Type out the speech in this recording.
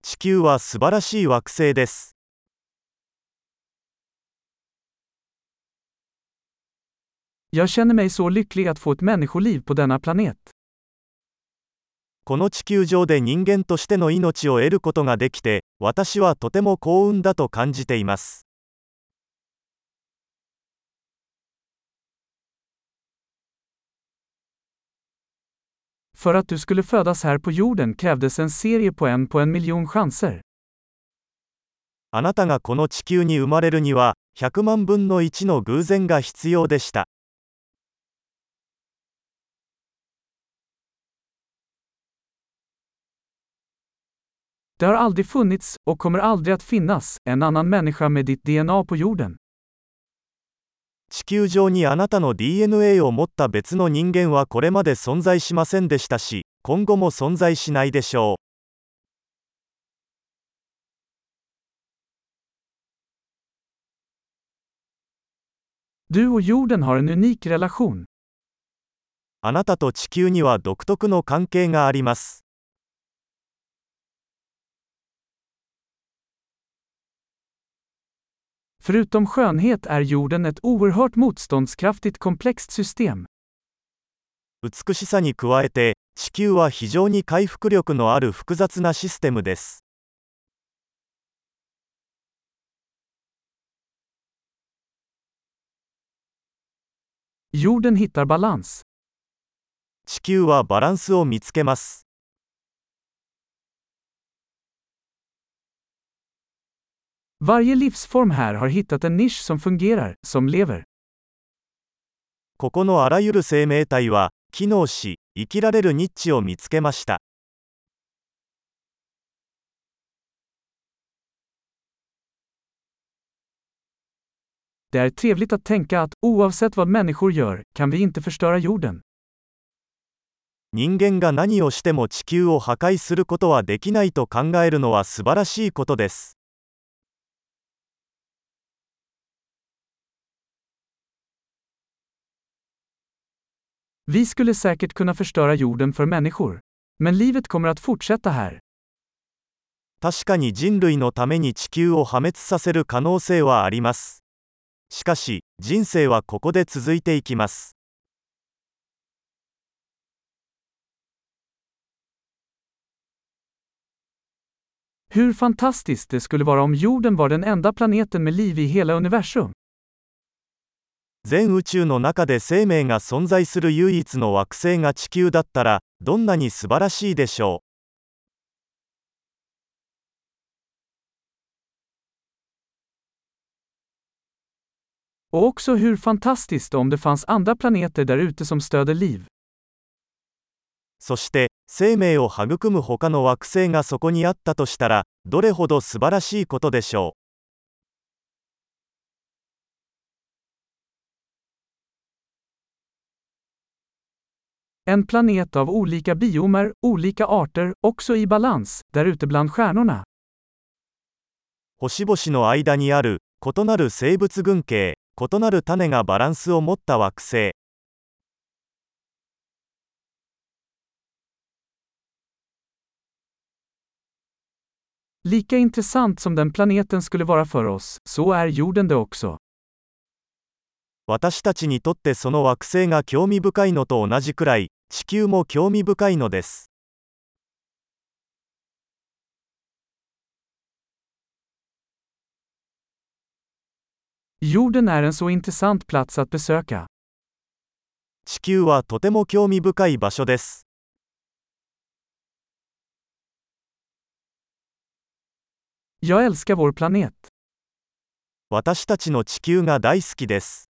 地球は素晴らしい惑星です。この地球上で人間としての命を得ることができて、私はとても幸運だと感じています。För att du skulle födas här på jorden krävdes en serie på en på en miljon chanser. あなたがこの地球に生まれるには、100万分の1の偶然が必要でした。 Det har aldrig funnits, och kommer aldrig att finnas, en annan människa med ditt DNA på jorden. 地球上にあなたの DNA を持った別の人間はこれまで存在しませんでしたし、今後も存在しないでしょう。あなたと地球には独特の関係があります。Förutom skönhet är jorden ett oerhört motståndskraftigt komplext system. 美しさに加えて、地球は非常に回復力のある複雑なシステムです。 Jorden hittar balans. 地球はバランスを見つけます。 Varje livsform här har hittat en nisch som ルここのあらゆる生命体は機能し生きられるニッチを見つけました。人間が何をしても地球を破壊することはできないと考えるのは素晴らしいことです。Vi skulle säkert kunna förstöra jorden för människor. Men livet kommer att fortsätta här. 確かに人類のために地球を破滅させる可能性はあります。しかし、人生はここで続いていきます。 Hur fantastiskt det skulle vara om jorden var den enda planeten med liv i hela universum. 全宇宙の中で生命が存在する唯一の惑星が地球だったら、どんなに素晴らしいでしょう？Och också hur fantastiskt om det fanns andra planeter där ute som stöder liv. そして、生命を育む他の惑星がそこにあったとしたら、どれほど素晴らしいことでしょう？En planet av olika biomer, olika arter, också i balans, där ute bland stjärnorna. 星々の間にある、異なる生物群系、異なる種がバランスを持った惑星。Lika intressant som den planeten skulle vara för oss, så är jorden det också. 私たちにとってその惑星が興味深いのと同じくらい、地球も興味深いのです。地球はとても興味深い場所です。私たちの地球が大好きです。